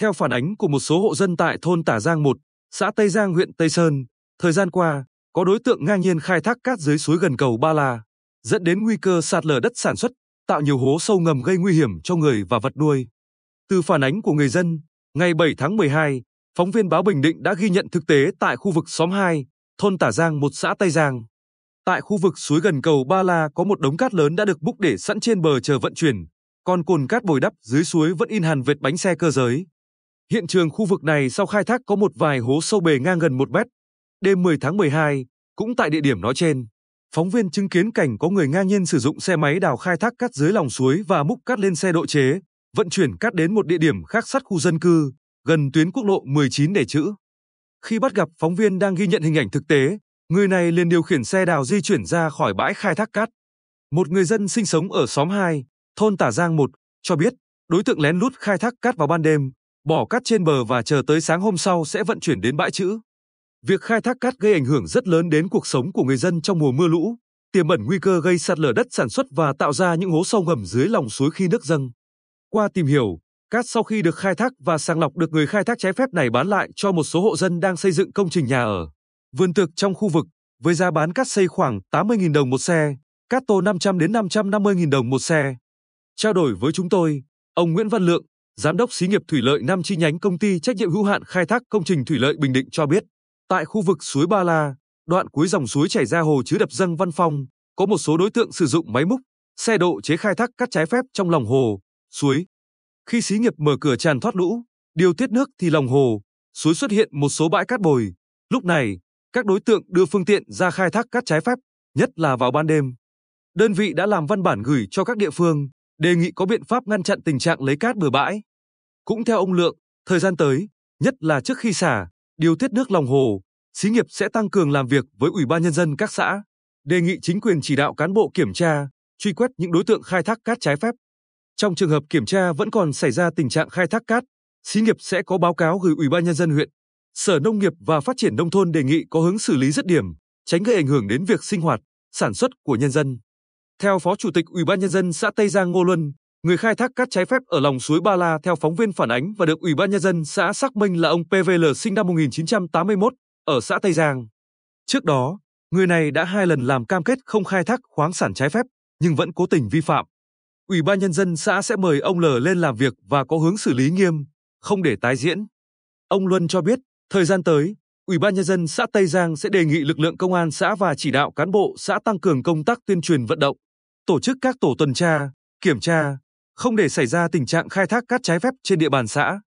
Theo phản ánh của một số hộ dân tại thôn Tả Giang 1, xã Tây Giang huyện Tây Sơn, thời gian qua, có đối tượng ngang nhiên khai thác cát dưới suối gần cầu Ba La, dẫn đến nguy cơ sạt lở đất sản xuất, tạo nhiều hố sâu ngầm gây nguy hiểm cho người và vật nuôi. Từ phản ánh của người dân, ngày 7 tháng 12, phóng viên báo Bình Định đã ghi nhận thực tế tại khu vực xóm 2, thôn Tả Giang một xã Tây Giang. Tại khu vực suối gần cầu Ba La có một đống cát lớn đã được búc để sẵn trên bờ chờ vận chuyển, còn cồn cát bồi đắp dưới suối vẫn in hàn vệt bánh xe cơ giới. Hiện trường khu vực này sau khai thác có một vài hố sâu bề ngang gần 1 mét. Đêm 10 tháng 12, cũng tại địa điểm nói trên, phóng viên chứng kiến cảnh có người ngang nhiên sử dụng xe máy đào khai thác cát dưới lòng suối và múc cát lên xe độ chế, vận chuyển cát đến một địa điểm khác sát khu dân cư, gần tuyến quốc lộ 19 để trữ. Khi bắt gặp phóng viên đang ghi nhận hình ảnh thực tế, người này liền điều khiển xe đào di chuyển ra khỏi bãi khai thác cát. Một người dân sinh sống ở xóm 2, thôn Tả Giang 1, cho biết đối tượng lén lút khai thác cát vào ban đêm, bỏ cát trên bờ và chờ tới sáng hôm sau sẽ vận chuyển đến bãi trữ. Việc khai thác cát gây ảnh hưởng rất lớn đến cuộc sống của người dân trong mùa mưa lũ, tiềm ẩn nguy cơ gây sạt lở đất sản xuất và tạo ra những hố sâu ngầm dưới lòng suối khi nước dâng. Qua tìm hiểu, cát sau khi được khai thác và sàng lọc được người khai thác trái phép này bán lại cho một số hộ dân đang xây dựng công trình nhà ở, vườn tược trong khu vực, với giá bán cát xây khoảng 80.000 đồng một xe, cát tô 500 đến 550.000 đồng một xe. Trao đổi với chúng tôi, ông Nguyễn Văn Lượng, Giám đốc xí nghiệp thủy lợi Nam chi nhánh công ty trách nhiệm hữu hạn khai thác công trình thủy lợi Bình Định cho biết, tại khu vực suối Ba La, đoạn cuối dòng suối chảy ra hồ chứa đập dâng Văn Phong, có một số đối tượng sử dụng máy múc, xe độ chế khai thác cát trái phép trong lòng hồ, suối. Khi xí nghiệp mở cửa tràn thoát lũ, điều tiết nước thì lòng hồ, suối xuất hiện một số bãi cát bồi. Lúc này, các đối tượng đưa phương tiện ra khai thác cát trái phép, nhất là vào ban đêm. Đơn vị đã làm văn bản gửi cho các địa phương, đề nghị có biện pháp ngăn chặn tình trạng lấy cát bừa bãi. Cũng theo ông Lượng, thời gian tới, nhất là trước khi xả, điều tiết nước lòng hồ, xí nghiệp sẽ tăng cường làm việc với Ủy ban nhân dân các xã, đề nghị chính quyền chỉ đạo cán bộ kiểm tra, truy quét những đối tượng khai thác cát trái phép. Trong trường hợp kiểm tra vẫn còn xảy ra tình trạng khai thác cát, xí nghiệp sẽ có báo cáo gửi Ủy ban nhân dân huyện. Sở Nông nghiệp và Phát triển nông thôn đề nghị có hướng xử lý rứt điểm, tránh gây ảnh hưởng đến việc sinh hoạt, sản xuất của nhân dân. Theo Phó Chủ tịch Ủy ban nhân dân xã Tây Giang Ngô Luân, người khai thác cát trái phép ở lòng suối Ba La theo phóng viên phản ánh và được Ủy ban nhân dân xã xác minh là ông PVL sinh năm 1981 ở xã Tây Giang. Trước đó, người này đã hai lần làm cam kết không khai thác khoáng sản trái phép, nhưng vẫn cố tình vi phạm. Ủy ban nhân dân xã sẽ mời ông L lên làm việc và có hướng xử lý nghiêm, không để tái diễn. Ông Luân cho biết, thời gian tới, Ủy ban nhân dân xã Tây Giang sẽ đề nghị lực lượng công an xã và chỉ đạo cán bộ xã tăng cường công tác tuyên truyền vận động, tổ chức các tổ tuần tra, kiểm tra, không để xảy ra tình trạng khai thác cát trái phép trên địa bàn xã.